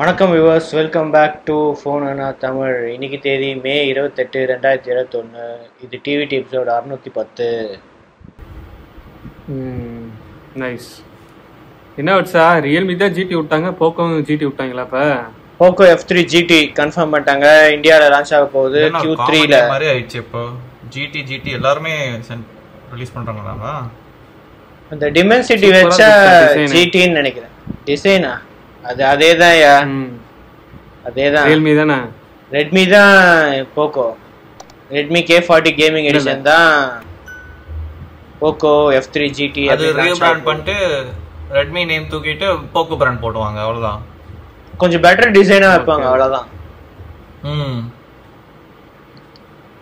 வணக்கம் viewers welcome back to phone Anna Tamil இன்னைக்கு தேதி மே இருபத்தெட்டு ரெண்டாயிரத்தி இருபத்தொன்று இது டிவிடி எபிசோடு அறுநூத்தி பத்து. நைஸ் என்ன வச்சா ரியல்மி தான் ஜிடி விட்டாங்க போக்கோவும் ஜிடி விட்டாங்களா இப்ப? Poco F three GT confirm பண்ணிட்டாங்க. இந்தியாவில் லான்ச் ஆக போகுது கியூ த்ரீல மாதிரி ஆயிடுச்சு இப்போ. ஜிடி ஜிடி எல்லாருமே ரிலீஸ் பண்றாங்களா அந்த டிமென்சிட்டி வச்ச. ஜிடின்னு நினைக்கிறேன். டிசைனா அது அதே தான் அதே தான்? ரியல்மி தானே ரெட்மி தான் Poco Redmi K forty gaming edition தான் போக்கோ எஃப் த்ரீ ஜிடி அது ரீபிராண்ட் பண்ணிட்டு ரெட்மி நேம் தூக்கிட்டு போக்கோ பிராண்ட் போட்டுவாங்க அவ்வளவுதான். கொஞ்சம் பெட்டர் டிசைனா வைப்பாங்க அவ்வளவுதான். ம்.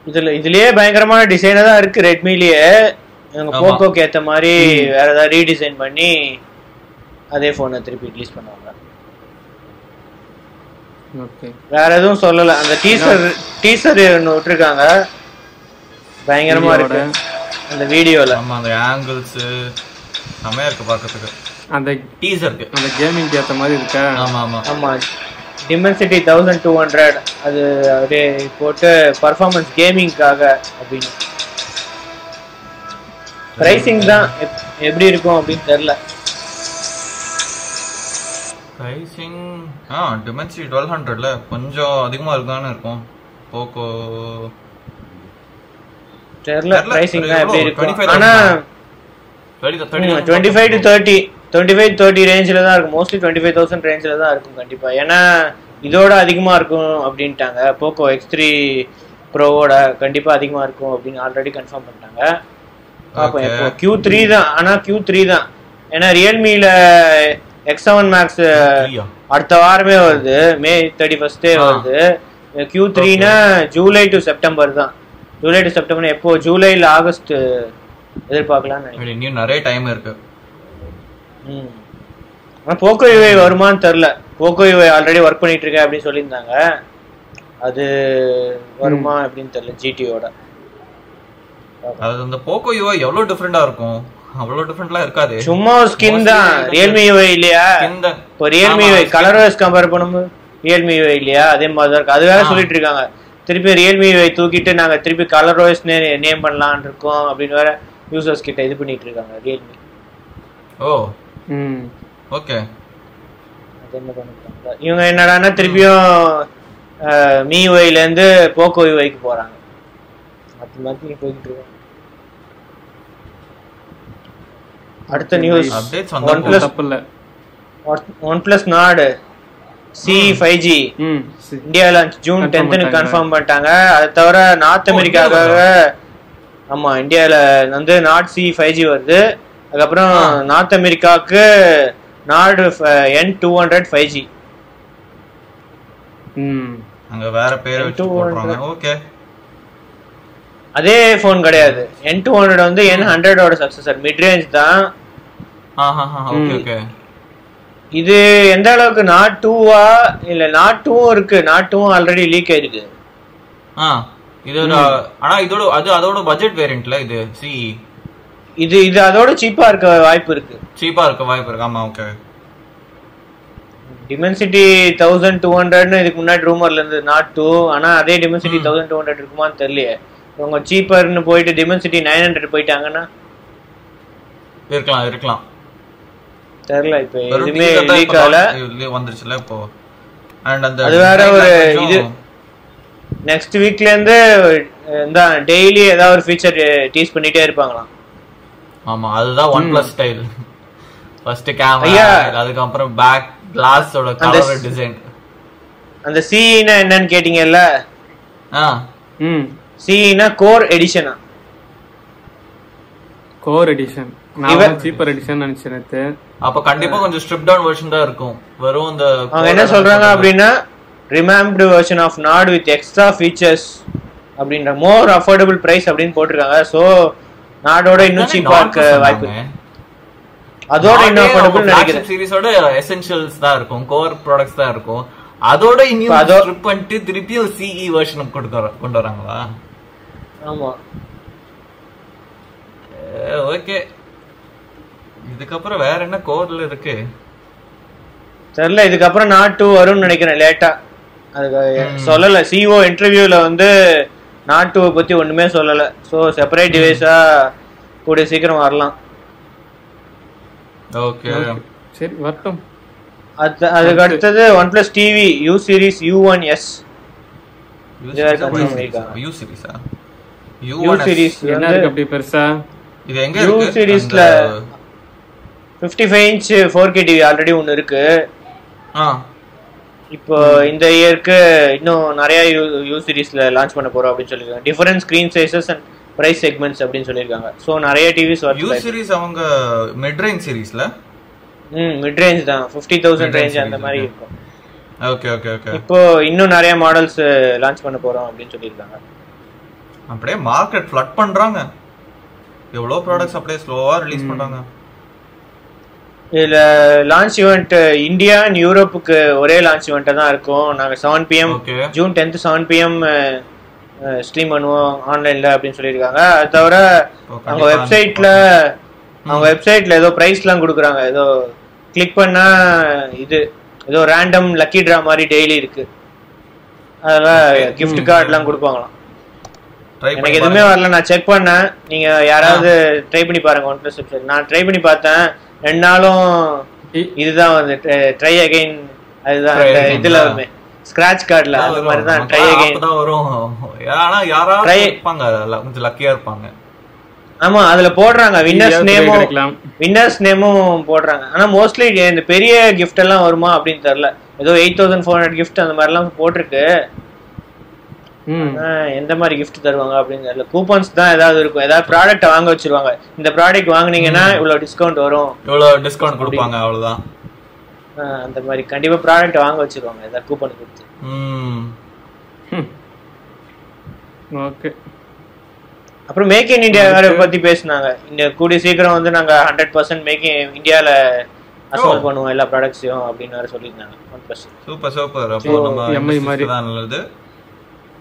இதுல இதுலயே பயங்கரமான டிசைனா தான் இருக்கு ரெட்மிலயே இவங்க. போக்கோக்கு ஏத்த மாதிரி வேற ஏதாவது ரீடிசைன் பண்ணி அதே போனை திருப்பி ரிலீஸ் பண்ணுவாங்க. வேற எதுவும் சொல்லல. அந்த டீசர் டீசர் ஒன்று விட்டுருக்காங்க. பயங்கரமா இருக்கு. அந்த வீடியோல. ஆமா அந்த ஆங்கிள்ஸ் செம்மையா இருக்கு பார்க்கறதுக்கு. அந்த டீசருக்கு அந்த கேமிங்க்கு ஏத்த மாதிரி இருக்கா? ஆமா ஆமா. ஆமா. டிமென்சிட்டி தௌசண்ட் டூ ஹண்ட்ரட் அது அப்படியே போட்டு பர்ஃபார்மன்ஸ் கேமிங்காக அப்படின்னு. பிரைசிங் தான் எப்- எப்படி இருக்கும் அப்படின்னு தெரியல. பிரைசிங் ஆ டிமென்சி டுவெல் ஹண்ட்ரட்ல கொஞ்சம் அதிகமா இருக்குதானே இருக்கும். போக்கோ. தெரியல. பிரைசிங் எப்படி இருக்கும். 25,000 ஆனா twenty five to thirty twenty five thirty ரேஞ்சில் தான் இருக்கும். மோஸ்ட்லி டுவெண்ட்டி ஃபைவ் தௌசண்ட் ரேஞ்சில் தான் இருக்கும் கண்டிப்பா. ஏன்னா இதோட அதிகமா இருக்கும் அப்படின்ட்டாங்க. போக்கோ எக்ஸ் த்ரீ ப்ரோவோட கண்டிப்பா அதிகமா இருக்கும் அப்படின்னு ஆல்ரெடி கன்ஃபார்ம் பண்ணிட்டாங்க. பார்ப்போம். இப்போ கியூ த்ரீ தான். ஆனா கியூ த்ரீ தான். ஏன்னா ரியல்மில எக்ஸ் செவன் மேக்ஸ்? அடுத்த வாரமே வருது. மே தேர்ட்டி ஃபர்ஸ்டே. வருது. கியூ த்ரீனா ஜூலை டு செப்டம்பர் தான். ஜூலை டு செப்டம்பர் எப்போ? ஜூலை இல்ல ஆகஸ்ட் எதிர்பார்க்கலாம்னு நினைக்கிறேன். இன்னும் நிறைய டைம் இருக்கு. ம். ஆனா போக்கோ யூஐ வருமான்னு தெரில போக்கோ யூஐ ஆல்ரெடி ஒர்க் பண்ணிட்டு இருக்கேன் அப்படின்னு சொல்லியிருந்தாங்க. அது வருமா அப்படின்னு தெரியல ஜிடியோட அது அந்த போக்கோ யூஐ எவ்வளவு டிஃபரெண்டா இருக்கும்? அவ்வளவு டிஃபரெண்ட்லாம் இருக்காது. சும்மா ஒரு ஸ்கின் தான். ரியல்மி யூஐ இல்லையா? இப்போ Realme UI colour wise compare பண்ணும்போது ரியல்மி யூஐ இல்லையா? அதே மாதிரி தான் இருக்கு. அது வேற சொல்லிட்டு இருக்காங்க. திருப்பி ரியல்மி யூஐ தூக்கிட்டு நாங்க திருப்பி கலர் வைஸ் நேம் பண்ணலாம்னு இருக்கோம் அப்படின்னு வேற யூசர்ஸ் கிட்ட இது பண்ணிட்டு இருக்காங்க ரியல்மி ஓ. ம். ஓகே. இவங்க என்னடான்னா திருப்பியும் மீ யூஐல இருந்து போக்கோ யூஐக்கு போறாங்க. மாத்தி மாத்தி போய்கிட்டு இருக்காங்க அடுத்த news OnePlus OnePlus Nord. C five G ம். சி- இந்தியாவில் ஜூன் பண்ணிட்டாங்க. கன்ஃபார்ம் பண்ணிட்டாங்க. அதை தவிர நார்த் ஓ, அமெரிக்காவுக்காக இந்தியாவுல ஆமா இந்தியாவில் வந்து நாட் சி ஃபைவ் ஜி வருது. அதுக்கப்புறம். நார்த் அமெரிக்காவுக்கு Nord N two hundred five G ம். அங்க வேற பேர் வச்சு 200. போடுறாங்க ஓகே அதே ஃபோன் கிடையாது. என் டூ ஹண்ட்ரட் வந்து என் ஹண்ட்ரடோட சக்சஸர் மிட் ரேஞ்ச் தான். இது எந்த அளவுக்கு நாட் டூவா இல்ல நாட் டூவும் இருக்கு. நாட் டூவும் ஆல்ரெடி லீக் ஆயிருக்கு. ஆ இது ஆனா இதோட அது அதோட பட்ஜெட் வேரியன்ட்ல இது சி இது இது அதோட சீப்பா இருக்க வாய்ப்பு இருக்கு. சீப்பா இருக்க வாய்ப்பு இருக்கு. ஆமா ஓகே டிமென்சிட்டி தௌசண்ட் டூ ஹண்ட்ரட்னு இதுக்கு முன்னாடி ரூமர்ல இருந்து நாட் டூ ஆனா அதே டிமென்சிட்டி தௌசண்ட் டூ ஹண்ட்ரட் இருக்குமான்னு தெரியலையே. இவங்க சீப்பர்னு போயிட்டு டிமென்சிட்டி நைன் ஹண்ட்ரட் போயிட்டாங்கன்னா? இருக்கலாம் இருக்கலாம். தெரியல இப்ப எதுவுமே தான் லீக் இப்ப ஆகல. வந்துருச்சுல இப்போ. அண்ட் அந்த அது வேற ஒரு இது நெக்ஸ்ட் வீக்ல இருந்து இந்த டெய்லி ஏதாவது ஒரு ஃபீச்சர் டீஸ் பண்ணிட்டே இருப்பாங்களாம். ஆமா அதுதான் one plus style first. Camera அதுக்கப்புறம் பேக் கிளாஸோட கலர் டிசைன் அந்த சிஇனா என்னன்னு கேட்டீங்கல்ல? ஆ. ம். சிஇனா கோர் எடிஷனா? Core edition. நான் சீப்பர் எடிஷன் நினைச்சேன். அப்ப கண்டிப்பா கொஞ்சம் ஸ்ட்ரிப் டவுன் வெர்ஷன் தான் இருக்கும். வெறும் இந்த அவங்க என்ன சொல்றாங்க அப்படின்னா revamped version of Nord with extra features அப்படின்ற மோர் அஃபோர்டபுள் பிரைஸ் அப்படின்னு போட்டிருக்காங்க. ஸோ நாடோட இன்னும் சீப்பா இருக்க வாய்ப்பு. அதோட இன்னும் அஃபோர்டபுள் நினைக்கிறேன். சீரிஸோட எசென்ஷியல்ஸ் தான் இருக்கும். கோர் ப்ராடக்ட்ஸ் தான் இருக்கும். அதோட இன்னும் ஸ்ட்ரிப் பண்ணிட்டு திருப்பியும் சிஇ வெர்ஷன் கொண்டு வர- கொண்டு வராங்களா? ஆமா. ஓகே. இதுக்கப்புறம் வேற என்ன கோர்ல இருக்கு? தெரியல இதுக்கப்புறம் நாட் டூ வரும்னு நினைக்கிறேன் லேட்டா. அதுக்கு சொல்லல சிஓ இன்டர்வியூல வந்து நாட் டூ பத்தி ஒண்ணுமே சொல்லல. ஸோ செப்பரேட் டிவைஸா கூடிய சீக்கிரம் வரலாம். ஓகே. சரி வரட்டும். அது அதுக்கு அடுத்தது OnePlus TV U series U one S. U சீரிஸா U U series என்ன இருக்கு அப்படி பெருசா? இது எங்க இருக்கு? இன்ச் டிவி ஆல்ரெடி ஒன்று இருக்கு. ஆ. இப்போ இந்த இயருக்கு இன்னும் நிறைய யூ சீரிஸ்ல லான்ச் பண்ண போறோம் அப்படின்னு சொல்லியிருக்காங்க. Different screen sizes and price segments அப்படின்னு சொல்லியிருக்காங்க. ஸோ நிறைய டிவிஸ் யூ வருது சீரிஸ் அவங்க மிட் ரேஞ்ச் சீரிஸ்ல ம் மிட் ரேஞ்ச் தான் ஃபிஃப்டி தௌசண்ட் ரேஞ்ச் அந்த மாதிரி. இருக்கும். ஓகே ஓகே ஓகே இப்போ இன்னும் நிறைய மாடல்ஸ் லான்ச் பண்ண போறோம் அப்படின்னு சொல்லியிருக்காங்க. அப்படியே மார்க்கெட் ஃப்ளட் பண்றாங்க. எவ்வளவு ப்ராடக்ட்ஸ் அப்படியே ஸ்லோவா ரிலீஸ் பண்றாங்க. இதுல லான்ச் ஈவெண்ட் இந்தியா அண்ட் யூரோப்புக்கு ஒரே லான்ச் ஈவெண்ட்டாக தான் இருக்கும். நாங்க seven PM. June tenth seven PM stream பண்ணுவோம் ஆன்லைன்ல அப்படின்னு சொல்லியிருக்காங்க. அது தவிர அவங்க வெப்சைட்ல அவங்க வெப்சைட்ல ஏதோ ப்ரைஸ்லாம் கொடுக்குறாங்க. ஏதோ கிளிக் பண்ணா இது ஏதோ ரேண்டம் லக்கி ட்ரா மாதிரி டெய்லி இருக்கு. அதெல்லாம் gift கார்டுலாம் கொடுப்பாங்களாம். எனக்கு எதுவுமே வரல. நான் செக் பண்ணேன். நீங்க யாராவது ட்ரை பண்ணி பாருங்க. ஒன் பிளஸ் வெப்சைட் நான் ட்ரை பண்ணி பார்த்தேன். ரெண்டு நாளும் இதுதான் வந்து ட்ரை அகைன் அதுதான் இதுல தான். வருமே ஸ்கிராட்ச் கார்டுல அந்த மாதிரி தான் ட்ரை அகைன் அப்பதான் வரும். ஆனா யாராவது Try- இருப்பாங்க கொஞ்சம் லக்கியா இருப்பாங்க. ஆமா அதுல போடுறாங்க. வின்னர்ஸ் நேமும். வின்னர்ஸ் நேமும் போடுறாங்க. ஆனா மோஸ்ட்லி இந்த பெரிய கிஃப்ட் எல்லாம் வருமா அப்படின்னு தெரியல. ஏதோ eight thousand four hundred gift அந்த மாதிரிலாம் போட்டிருக்கு. எந்த மாதிரி கிஃப்ட் தருவாங்க அப்படின்னு தெரியல. கூப்பன்ஸ் தான் ஏதாவது இருக்கும். ஏதாவது ப்ராடக்ட் வாங்க வச்சிருவாங்க. இந்த ப்ராடக்ட் வாங்குனீங்கன்னா இவ்வளவு டிஸ்கவுண்ட் வரும். இவ்வளவு டிஸ்கவுண்ட் கொடுப்பாங்க அவ்வளவுதான். அந்த மாதிரி கண்டிப்பா ப்ராடக்ட் வாங்க வச்சிருவாங்க. ஏதாவது கூப்பன் கொடுத்து. ம். ஓகே. அப்புறம் மேக் இன் இந்தியா வேற பத்தி பேசுனாங்க. இந்த கூடிய சீக்கிரம் வந்து நாங்க ஹண்ட்ரட் பர்சன்ட் மேக் இந்தியால அசோல் பண்ணுவோம் எல்லா ப்ராடக்ட்ஸையும் அப்படின்னு வேற சொல்லியிருந்தாங்க. சூப்பர் சூப்பர் அப்போ நம்ம மாதிரி. தான் நல்லது.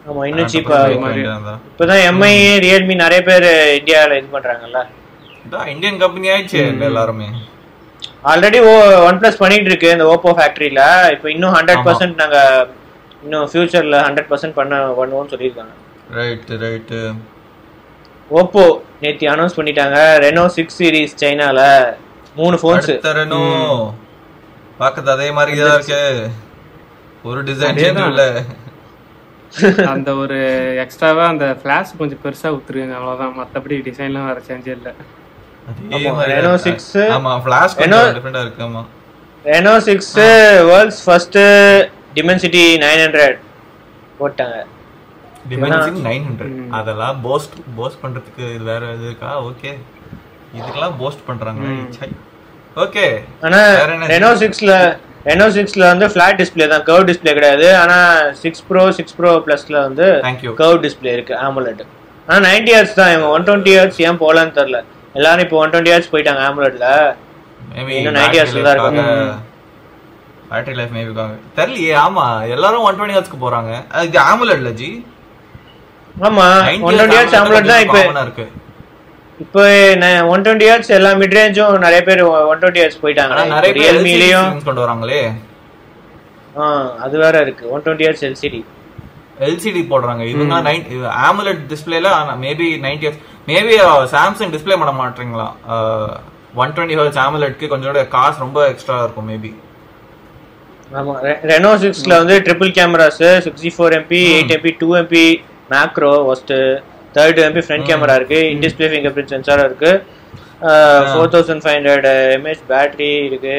ஆமா இன்னும் சீப்பா. இப்பதான் எம்ஐ ரியல்மி நிறைய பேர் இந்தியால இது பண்றாங்கல்ல. இந்தியன் கம்பெனி ஆயிடுச்சு எல்லாருமே. ஆல்ரெடி ஓ ஒன் பிளஸ் பண்ணிட்டு இருக்கு இந்த ஓப்போ ஃபேக்டரியில இப்போ இன்னும் ஹண்ட்ரட் பர்சன்ட் நாங்க இன்னும் ஃபியூச்சர்ல ஹண்ட்ரட் பர்சன்ட் பண்ண பண்ணுவோம்னு சொல்லியிருக்காங்க. ரைட் ரைட் ஓப்போ நேத்தி அனௌன்ஸ் பண்ணிட்டாங்க ரெனோ சிக்ஸ் சீரிஸ் சைனால மூணு ஃபோன்ஸ் ரெனோ பாக்குறது அதே மாதிரி தான் இருக்கு. ஒரு டிசைன் இல்ல. அந்த ஒரு எக்ஸ்ட்ராவா அந்த ஃபிளாஷ் கொஞ்சம் பெருசா ஊத்துருங்க அவ்வளவுதான். மத்தபடி டிசைன்லாம் வேற சேஞ்சே இல்ல. இருக்கு. 6 ஆமா ஃபிளாஷ் Reno- கொஞ்சம் டிஃபரெண்டா இருக்கு ஆமா. Reno six world's first Dimensity nine hundred போட்டாங்க. டிமென்சிட்டி நைன் ஹண்ட்ரட் அதெல்லாம் போஸ்ட் போஸ்ட் பண்றதுக்கு வேற இது இருக்கா? ஓகே இதுக்கெல்லாம் போஸ்ட் பண்றாங்க. ஓகே ஆனா? ரெனோ சிக்ஸ்ல ரெனோ சிக்ஸ்ல வந்து ஃபிளாட் டிஸ்ப்ளே தான் கர்வ் டிஸ்ப்ளே கிடையாது. ஆனா சிக்ஸ் ப்ரோ சிக்ஸ் ப்ரோ பிளஸ்ல வந்து. கர்வ் டிஸ்ப்ளே இருக்கு ஆமுலெட் ஆனா நைன்டி ஹர்ட்ஸ் தான் இவங்க ஒன் டுவெண்ட்டி ஹர்ட்ஸ் ஏன் போலான்னு தெரியல. எல்லாரும் இப்போ ஒன் டுவெண்ட்டி ஹர்ட்ஸ் போயிட்டாங்க ஆமுலெட்ல மேபி இன்னும் 90 years தான் இருக்கும். பேட்டரி லைஃப் மேபி தெரியலையே ஆமா எல்லாரும் ஒன் டுவெண்ட்டி ஹவர்ஸ்க்கு போறாங்க. அது இது ஆமுலட்ல ஜி. ஆமா 90 ஒன் டுவெண்ட்டி ஹர்ட்ஸ் ஆமுலெட் தான் இப்போ. இருக்கு. இப்போ ஒன் டுவெண்ட்டி ஹர்ட்ஸ் எல்லா மிட் ரேஞ்சும் நிறைய பேர் ஒன் டுவெண்ட்டி ஹர்ட்ஸ் போயிட்டாங்க. நிறைய ரியல்மிலையும் கொண்டு வராங்களே. ஆ அது வேற இருக்கு. One twenty hertz LCD LCD போடுறாங்க. இவங்க நைன் ஆமுலட் டிஸ்பிளேல maybe ninety maybe Samsung display பண்ண மாட்டீங்களா? ஒன் டுவெண்ட்டி ஹவர்ஸ் ஆமுலட்க்கு கொஞ்சம் காசு ரொம்ப எக்ஸ்ட்ரா இருக்கும் மேபி ஆமா ரெனோ சிக்ஸ்ல வந்து triple cameras sixty four MP eight MP two MP macro first third MP front camera இருக்கு in display fingerprint sensor இருக்கு. Four thousand five hundred mAh battery இருக்கு.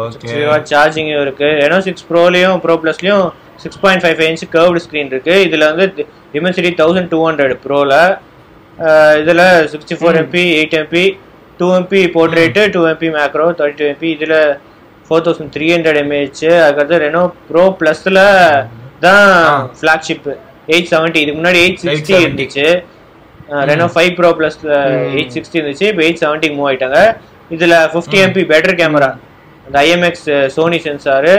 ஓகே சார்ஜிங்கும் இருக்கு. ரெனோ சிக்ஸ் ப்ரோலையும் pro ப்ளஸ்லயும் six point five five inch curved screen இருக்கு. இதுல வந்து Dimensity thousand two hundred ப்ரோல இதுல sixty four MP eight MP two MP portrait two MP macro thirty two MP இதுல four thousand three hundred mAh அதுக்கடுத்து Reno pro ப்ளஸ்ல தான் flagship eight seventy இதுக்கு முன்னாடி எயிட் சிக்ஸ்டி 870. இருந்துச்சு. ரெனோ ஃபைவ் ப்ரோ ப்ளஸ்ல எயிட் சிக்ஸ்டி இருந்துச்சு. இப்போ எயிட் செவன்ட்டிக்கு மூவ் ஆயிட்டாங்க. இதுல ஃபிஃப்டி எம்பி பெட்டர் கேமரா அந்த ஐஎம்எக்ஸ் சோனி சென்சாரு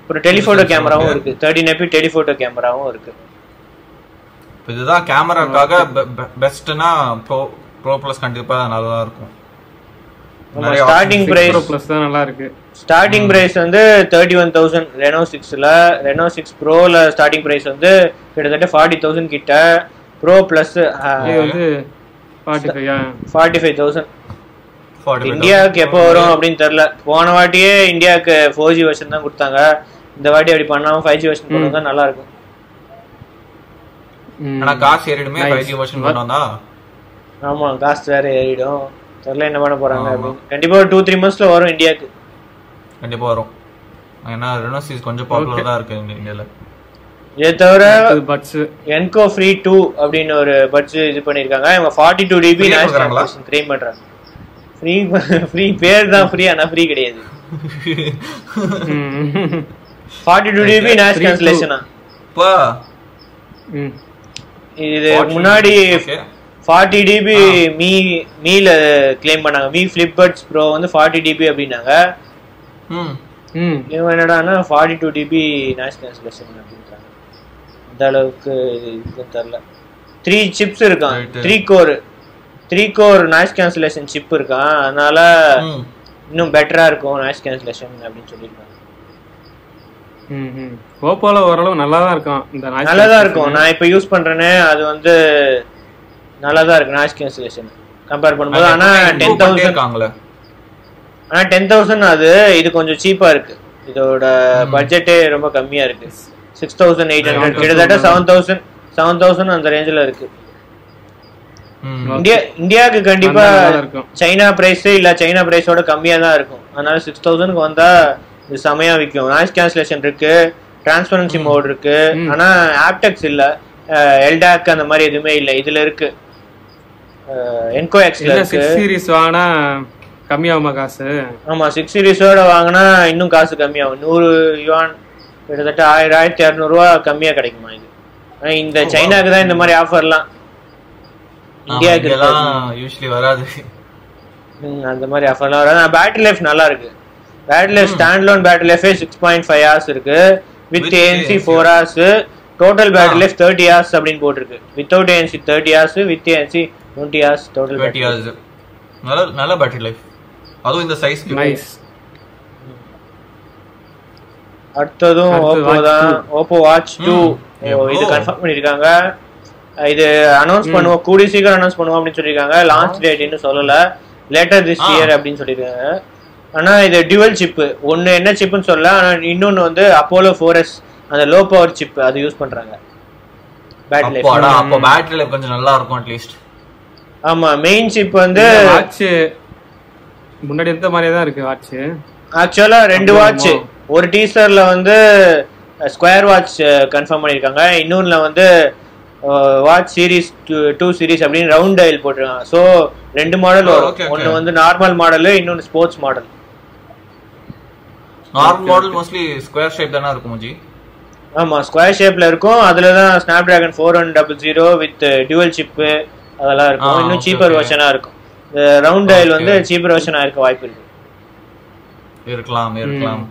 அப்புறம் டெலிஃபோட்டோ கேமராவும் இருக்கு. தேர்ட்டின் எம்பி டெலிஃபோட்டோ கேமராவும் இருக்கு. இதுதான் கேமராக்காக பெஸ்ட்னா ப்ரோ ப்ரோ ப்ளஸ் கண்டிப்பா நல்லா இருக்கும். நிறைய ஸ்டார்டிங் பிரைஸ் ப்ளஸ் தான் நல்லா இருக்கு. ஸ்டார்டிங் பிரைஸ் வந்து தேர்ட்டி ஒன் தௌசண்ட் ரெனோ சிக்ஸில் ரெனோ சிக்ஸ் ப்ரோவில் ஸ்டார்டிங் பிரைஸ் வந்து கிட்டத்தட்ட ஃபார்ட்டி தௌசண்ட் கிட்ட. ப்ரோ ப்ளஸ் இது வந்து ஃபார்ட்டி ஃபைவ் தௌசண்ட் 45,000. இந்தியாவுக்கு எப்போ வரும் அப்படின்னு தெரில போன வாட்டியே இந்தியாவுக்கு ஃபோர் ஜி வெர்ஷன் தான் கொடுத்தாங்க. இந்த வாட்டி அப்படி பண்ணாம ஃபைவ் ஜி வெர்ஷன் கொண்டு வந்தா நல்லா இருக்கும். ஆனா காசு ஏறிடுமே. ஃபைவ் ஜி வருஷன் கொண்டு வந்தா ஆமா காஸ்ட் வேற ஏறிடும். தெரில என்ன பண்ண போறாங்க அப்படின்னு. கண்டிப்பா ஒரு டூ த்ரீ மந்த்ஸ்ல வரும் இந்தியாவுக்கு கண்டிப்பா வரும். ஏன்னா ரெனோசிஸ் கொஞ்சம் பாப்புலர் தான் இருக்கு இந்த இந்தியால இதை தவிர பட்ஸ் என்கோ ஃப்ரீ டூ அப்படின்னு ஒரு பட்ஸ் இது பண்ணிருக்காங்க இவங்க ஃபார்ட்டி டூ டிபி? கிளைம் பண்றாங்க. ஃப்ரீ ஃப்ரீ பேர் தான் ஃப்ரீ ஆனா ஃப்ரீ கிடையாது. Forty two dB two. கேன்சலேஷனா இது முன்னாடி. ஃபார்ட்டி டிபி மீ மீல கிளைம் பண்ணாங்க. மீ ஃபிளிப் பட்ஸ் ப்ரோ வந்து ஃபார்ட்டி டிபி அப்படின்னாங்க. ம். ம். இவன் என்னடான்னா forty two dB noise cancellation அப்படின்றாங்க. அந்த அளவுக்கு இது தெரில த்ரீ சிப்ஸ் இருக்கான். Three core three core noise cancellation chip இருக்கான். அதனால இன்னும் பெட்டரா இருக்கும் நாய்ஸ் கேன்சலேஷன் அப்படின்னு சொல்லியிருக்காங்க. ம் ம். ஓப்போல ஓரளவு நல்லா தான் இருக்கும் இந்த நல்லா தான். இருக்கும். நான் இப்போ யூஸ் பண்றேனே அது வந்து நல்லா தான் இருக்கு நாய்ஸ் கேன்சலேஷன் கம்பேர் பண்ணும்போது ஆனா டென் தௌசண்ட் இருக்காங்களே ஆனா டென் தௌசண்ட் அது இது கொஞ்சம் சீப்பா இருக்கு. இதோட பட்ஜெட்டே ரொம்ப கம்மியா இருக்கு. சிக்ஸ் தௌசண்ட் எயிட் ஹண்ட்ரட் கிட்டத்தட்ட செவன் தௌசண்ட் செவன் தௌசண்ட் அந்த ரேஞ்சில் இருக்கு. ம் இந்தியா இந்தியாவுக்கு கண்டிப்பா. சைனா பிரைஸ் இல்ல சைனா பிரைஸோட கம்மியா தான் இருக்கும். அதனால சிக்ஸ் தௌசண்ட்க்கு வந்தா இது செமையா விற்கும் நாய்ஸ் கேன்சலேஷன் இருக்கு டிரான்ஸ்பரன்சி மோட் இருக்கு. ஆனா ஆப்டெக்ஸ் இல்ல எல்டாக் அந்த மாதிரி எதுவுமே இல்ல. இதுல இருக்கு. என்கோ எக்ஸ்ல சிக்ஸ் சீரிஸ் வாங்கினா கம்மியாகுமா காசு? ஆமா சிக்ஸ் சீரிஸோட வாங்கினா இன்னும் காசு கம்மியாகும். நூறு யுவான் கிட்டத்தட்ட ஆயிரம் ஆயிரத்தி இரநூறுவா கம்மியா கிடைக்குமா இது? இந்த சைனாக்கு தான் இந்த மாதிரி ஆஃபர்லாம் இந்தியாவுக்கு யூஸ்வலி வராது. அந்த மாதிரி ஆஃபர்லாம் வராது. பேட்டரி லைஃப் நல்லா இருக்கு. Battery life standalone battery லைஃபே சிக்ஸ் பாயிண்ட் ஃபைவ் ஹவர்ஸ் இருக்கு. With ANC. Four hours total battery life thirty hours அப்படின்னு போட்டிருக்கு. Without ANC thirty hours with ANC twenty hours total twenty hours நல்ல நல்ல battery life அதுவும் இந்த size nice அடுத்ததும் அடுத்து ஓப்போ தான். 2. Oppo watch two? இது கன்ஃபார்ம் பண்ணிருக்காங்க இது அனௌன்ஸ் பண்ணுவோம். கூடிய சீக்கிரம் அனௌன்ஸ் பண்ணுவோம் அப்படின்னு சொல்லியிருக்காங்க. லான்ச் டேட் இன்னும் சொல்லல. Later this. இயர் அப்படின்னு சொல்லியிருக்காங்க. ஆனா இது டியூவல் சிப்பு ஒன்னு என்ன சிப்புன்னு சொல்லல. ஆனா இன்னொன்னு வந்து அப்போலோ ஃபோர் எஸ் அந்த லோ பவர் சிப் அது யூஸ் பண்றாங்க. பேட்டரி லைஃப் அப்போ பேட்டரி லைஃப் கொஞ்சம் நல்லா இருக்கும் அட்லீஸ்ட் ஆமா மெயின் சிப் வந்து வாட்ச் முன்னாடி இருந்த மாதிரியே தான் இருக்கு வாட்ச் ஆக்சுவலா ரெண்டு வாட்ச். ஒரு டீசர்ல வந்து ஸ்கொயர் வாட்ச் கன்ஃபார்ம் பண்ணிருக்காங்க இன்னொன்னுல வந்து வாட்ச் சீரிஸ் டூ சீரிஸ் அப்படின்னு ரவுண்ட் டயல் போட்டிருக்காங்க. ஸோ ரெண்டு மாடல் வரும். ஒன்னு வந்து நார்மல் மாடல் இன்னொன்னு sports model normal model mostly square shape தானே இருக்கும் ஜி ஆமா ஸ்கொயர் ஷேப்ல இருக்கும். அதுல தான் Snapdragon four one double zero with dual chip அதெல்லாம் இருக்கும். இன்னும் சீப்பர். வெர்ஷனா இருக்கும். Round dial. வந்து சீப்பர் வெர்ஷனா இருக்க வாய்ப்பு இருக்கு. இருக்கலாம் இருக்கலாம்.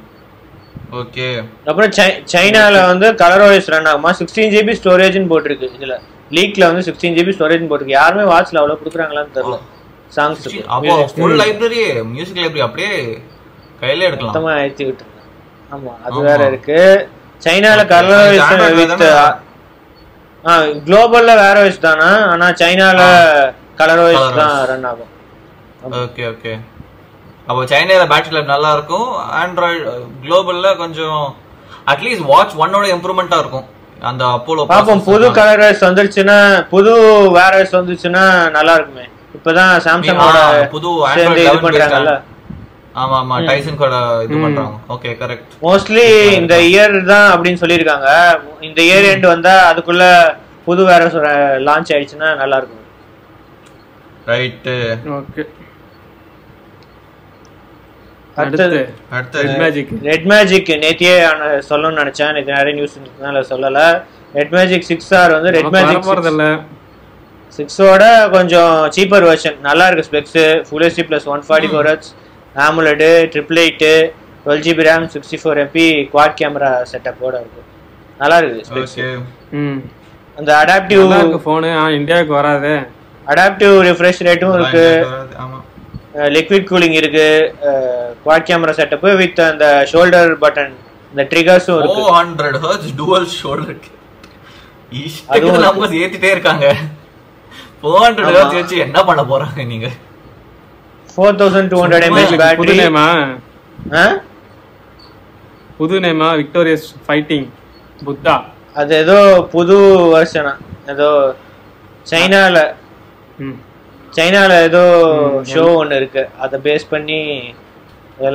ஓகே அப்புறம் சைனால வந்து கலர் ஓஎஸ் ரன் ஆகுமா? சிக்ஸ்டீன் ஜிபி ஸ்டோரேஜ்னு போட்டிருக்கு. இதுல லீக்ல வந்து சிக்ஸ்டீன் ஜிபி ஸ்டோரேஜ் போட்டிருக்கு. யாருமே வாட்ச்ல அவ்வளவு கொடுக்குறாங்களான்னு தெரியல. சாங்ஸ் அப்போ ஃபுல் லைப்ரரி மியூசிக் லைப்ரரி அப்படியே கையில எடுக்கலாம். மொத்தமா ஏத்தி விட்டுருங்க ஆமா அது. வேற இருக்கு. சைனால கலர் ஓஎஸ் வித் குளோபல்ல வேற ஓஎஸ் தானா? ஆனா சைனால கலர் Color தான். ரன் ஆகும். ஓகே ஓகே அப்போ சைனால பேட்டரி லைஃப் நல்லா இருக்கும். ஆண்ட்ராய்டு குளோபல்ல கொஞ்சம் அட்லீஸ்ட் வாட்ச் ஒன்னோட இம்ப்ரூவ்மெண்டா இருக்கும். அந்த அப்போலோ பாப்போம் புது கலர் ஓஎஸ் வந்துருச்சுன்னா புது வேற ஓஎஸ் வந்துச்சுன்னா நல்லா இருக்குமே. இப்பதான் சாம்சங்கோட ஆ, புது 11 பண்றாங்கல்ல. ஆமா ஆமா டைசன் கூட இது பண்றாங்க. ஓகே கரெக்ட் மோஸ்ட்லி இந்த இயர் தான் அப்படின்னு சொல்லியிருக்காங்க. இந்த இயர் எண்ட் வந்தா அதுக்குள்ள புது வேற லான்ச் ஆயிடுச்சுன்னா நல்லா இருக்கும். ரைட் ஓகே அடுத்தது. அடுத்து. அடுத்து ரெட் மேஜிக் ரெட் மேஜிக் நேத்தியே சொல்லணும்னு நினைச்சேன். நேற்று நிறைய நியூஸ் இருந்ததுனால சொல்லல. ரெட் மேஜிக் சிக்ஸ் ஆர் வந்து ரெட் மேஜிக் சிக்ஸோட கொஞ்சம் சீப்பர் வெர்ஷன் நல்லா இருக்கு specs full HD plus one forty four H AMOLED triple eight twelve GB RAM sixty four MP quad camera செட்டப்போட இருக்கு. நல்லா இருக்கு ஸ்பெக்ஸ் ஓகே ம். அந்த அடாப்டிவ் நல்லா இருக்கு போனு ஆ இந்தியாவுக்கு வராதே. அடாப்டிவ் ரிஃப்ரெஷ் ரேட்டும் இருக்கு. ஆமா. லிக்விட் கூலிங் இருக்கு. குவாட் கேமரா செட்டப் வித் அந்த ஷோல்டர் பட்டன் இந்த ட்ரிகர்ஸும் இருக்கு. Four hundred hertz dual shoulder இஷ்டத்துக்கு நம்ம ஏத்திட்டே இருக்காங்க. ஃபோர் ஹண்ட்ரட் ஆமா. ஹர்ட்ஸ் வச்சு என்ன பண்ண போறாங்க நீங்க? Four thousand two hundred mAh புது பேட்டரி நேமா? புது நேமா விக்டோரியஸ் ஃபைட்டிங் புத்தா. அது ஏதோ புது வருஷனா ஏதோ சைனால சைனால ஏதோ ஷோ ஒன்னு இருக்கு. அதை பேஸ் பண்ணி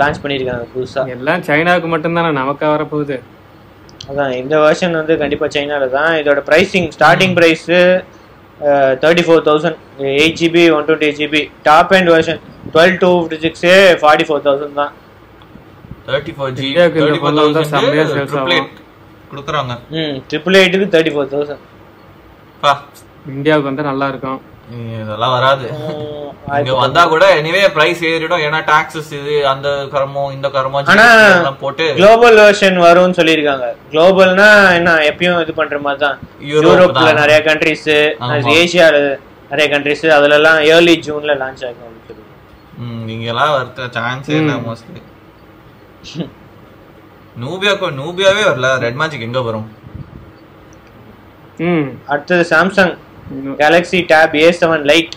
லான்ச் பண்ணிருக்காங்க புதுசா. எல்லாம் சைனாவுக்கு மட்டும்தானே நமக்கா வரப்போகுது அதான் இந்த வெர்ஷன் வந்து கண்டிப்பா சைனால தான். இதோட pricing starting price thirty four thousand eight GB one twenty GB top end version twelve two fifty சிக்ஸே forty four thousand தான். Thirty four G thirty four செம்மையா sales ஆகும். கொடுக்குறாங்க. ம் ட்ரிபிள் எயிட்டுக்கு தேர்ட்டி ஃபோர் தௌசண்ட் பா. இந்தியாவுக்கு வந்தா நல்லா இருக்கும். இதெல்லாம் வராது. இங்க வந்தா கூட எனிவே பிரைஸ் ஏறிடும். ஏன்னா டாக்ஸஸ் இது அந்த கரமோ இந்த கரமோ ஆனா எல்லாம் போட்டு குளோபல் வெர்ஷன் வரும்னு சொல்லியிருக்காங்க. குளோபல்னா என்ன எப்பயும் இது பண்ற மாதிரி தான். யூரோப் யூரோப்ல. நிறைய கண்ட்ரிஸ். ஏசியால நிறைய கண்ட்ரிஸ் அதுல எல்லாம் ஏர்லி ஜூன்ல லான்ச் ஆகும் நீங்க எல்லாம் வருத்த சான்ஸே இல்ல மோஸ்ட்லி நூபியாக்கு நூபியாவே வரல. ரெட் மேஜிக் எங்க வரும்? ம் அடுத்தது Samsung Galaxy Tab A seven lite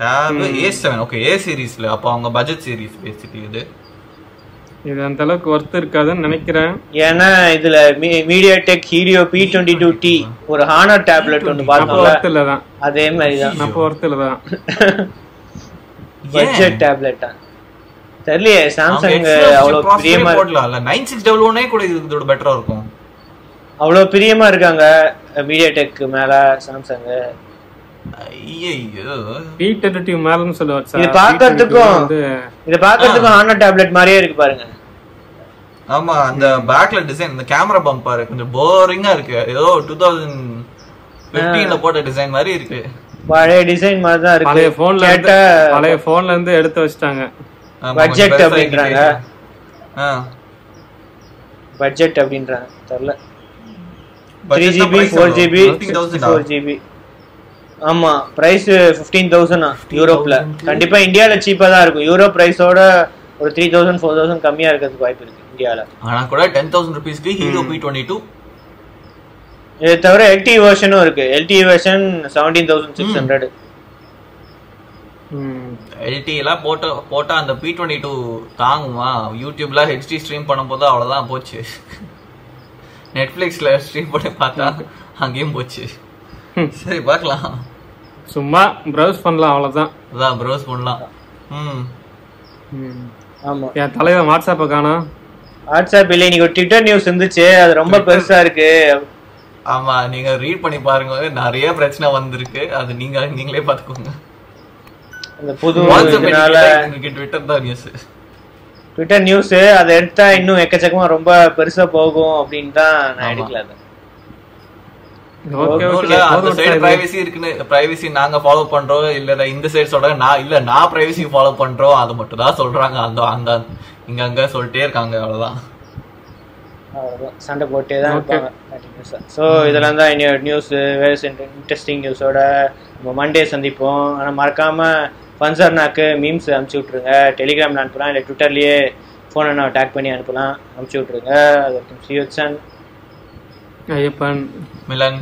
Tab A seven okay A சீரீஸ்ல அப்போ அவங்க பட்ஜெட் சீரீஸ் பேசிக்கலி இது. இது அந்த அளவுக்கு ஒர்த் இருக்காதுன்னு நினைக்கிறேன். ஏன்னா இதுல MediaTek Helio P twenty two T ஒரு ஹானர் டேப்லெட் ஒன்று பார்த்தோம்ல. தான் அதே மாதிரி தான் அப்போ ஒர்த் இல்ல தான் பட்ஜெட் டேப்லெட் தான் தெரியலையே சாம்சங் அவ்வளவு பிரியமா போடலாம் நைன் சிக்ஸ் டபுள் ஒன்னே கூட இது இதோட பெட்டரா இருக்கும். அவ்வளவு பிரியமா இருக்காங்க மீடியா டெக் மேல சாம்சங் இருக்கு ஆமா அந்த பேக்ல டிசைன் இந்த கேமரா பம்ப் பாரு கொஞ்சம் போரிங்கா இருக்கு. ஏதோ டூ தௌசண்ட் பிப்டீன்ல போட்ட டிசைன் மாதிரி இருக்கு. பழைய டிசைன் மாதிரி தான் பழைய இருக்கு போன்ல பழைய போன்ல இருந்து எடுத்து வச்சிட்டாங்க. பெருசா அப்படின்றாங்க. ஆ. பட்ஜெட் அப்படின்றாங்க. தெரியல. Three GB price four? GB 15,000 four GB ஆமா பிரைஸ் ஃபிஃப்டீன் தௌசண்ட் யூரோப்ல. கண்டிப்பா இந்தியால சீப்பா தான் இருக்கும். யூரோப் பிரைஸோட ஒரு த்ரீ தௌசண்ட் ஃபோர் தௌசண்ட் கம்மியா இருக்கிறதுக்கு வாய்ப்பு இருக்கு இந்தியால. ஆனா கூட டென் தௌசண்ட் ருபீஸ்க்கு ஹீரோ பி டுவெண்ட்டி டூ இதை தவிர எல்டி வெர்ஷனும் இருக்கு. LTE version seventeen thousand six hundred ம். எல்டி எல்லாம் போட்ட போட்டா அந்த பி டுவெண்ட்டி டூ தாங்குமா யூடியூப்ல ஹெச்டி ஸ்ட்ரீம் பண்ணும்போது அவ்வளவுதான் போச்சு. நெட்ஃபிளிக்ஸ்ல ஸ்ட்ரீம் பண்ணி பார்த்தா அங்கேயும் போச்சு. சரி பார்க்கலாம். சும்மா ப்ரௌஸ் பண்ணலாம் அவ்வளவுதான். அதான் ப்ரௌஸ் பண்ணலாம். ம் ம். ஆமா. என் தலைவன் வாட்ஸ்அப்பை காணோம். வாட்ஸ்அப் இல்லை இன்னைக்கு ஒரு ட்விட்டர் நியூஸ் இருந்துச்சு. அது ரொம்ப பெருசா இருக்கு. ஆமா நீங்க ரீட் பண்ணி பாருங்க நிறைய பிரச்சனை வந்திருக்கு. அது நீங்க நீங்களே பாத்துக்கோங்க அந்த புது வாட்ஸ்அப் ட்விட்டர் தான் நியூஸ் ட்விட்டர் நியூஸ் அதை எடுத்தா இன்னும் எக்கச்சக்கமா ரொம்ப பெருசா போகும் அப்படின்னு தான் நான் எடுக்கல அதை. பிரைவசி நாங்க ஃபாலோ பண்றோம் இல்ல இந்த சைடு சொல்றாங்க நான் இல்ல நான் பிரைவசி ஃபாலோ பண்றோம் அது மட்டும் தான் சொல்றாங்க. அந்த அந்த இங்க அங்க சொல்லிட்டே இருக்காங்க அவ்வளவுதான். அவ்வளவுதான். சண்டை போட்டே தான் இருப்பாங்க கண்டினியூஸா ஸோ இதெல்லாம் தான் இன்னொரு நியூஸ் வேறு இன்ட்ரெஸ்டிங் நியூஸோட நம்ம மண்டே சந்திப்போம். ஆனால் மறக்காம ஃபன்சர்னாக்கு மீம்ஸ் அனுப்பிச்சி விட்ருங்க டெலிகிராமில் அனுப்பலாம். இல்லை ட்விட்டர்லேயே ஃபோனை நான் டேக் பண்ணி அனுப்பலாம். அனுப்பிச்சி விட்ருங்க அதற்கு சியோச்சன் ஐயப்பன். மிலன்.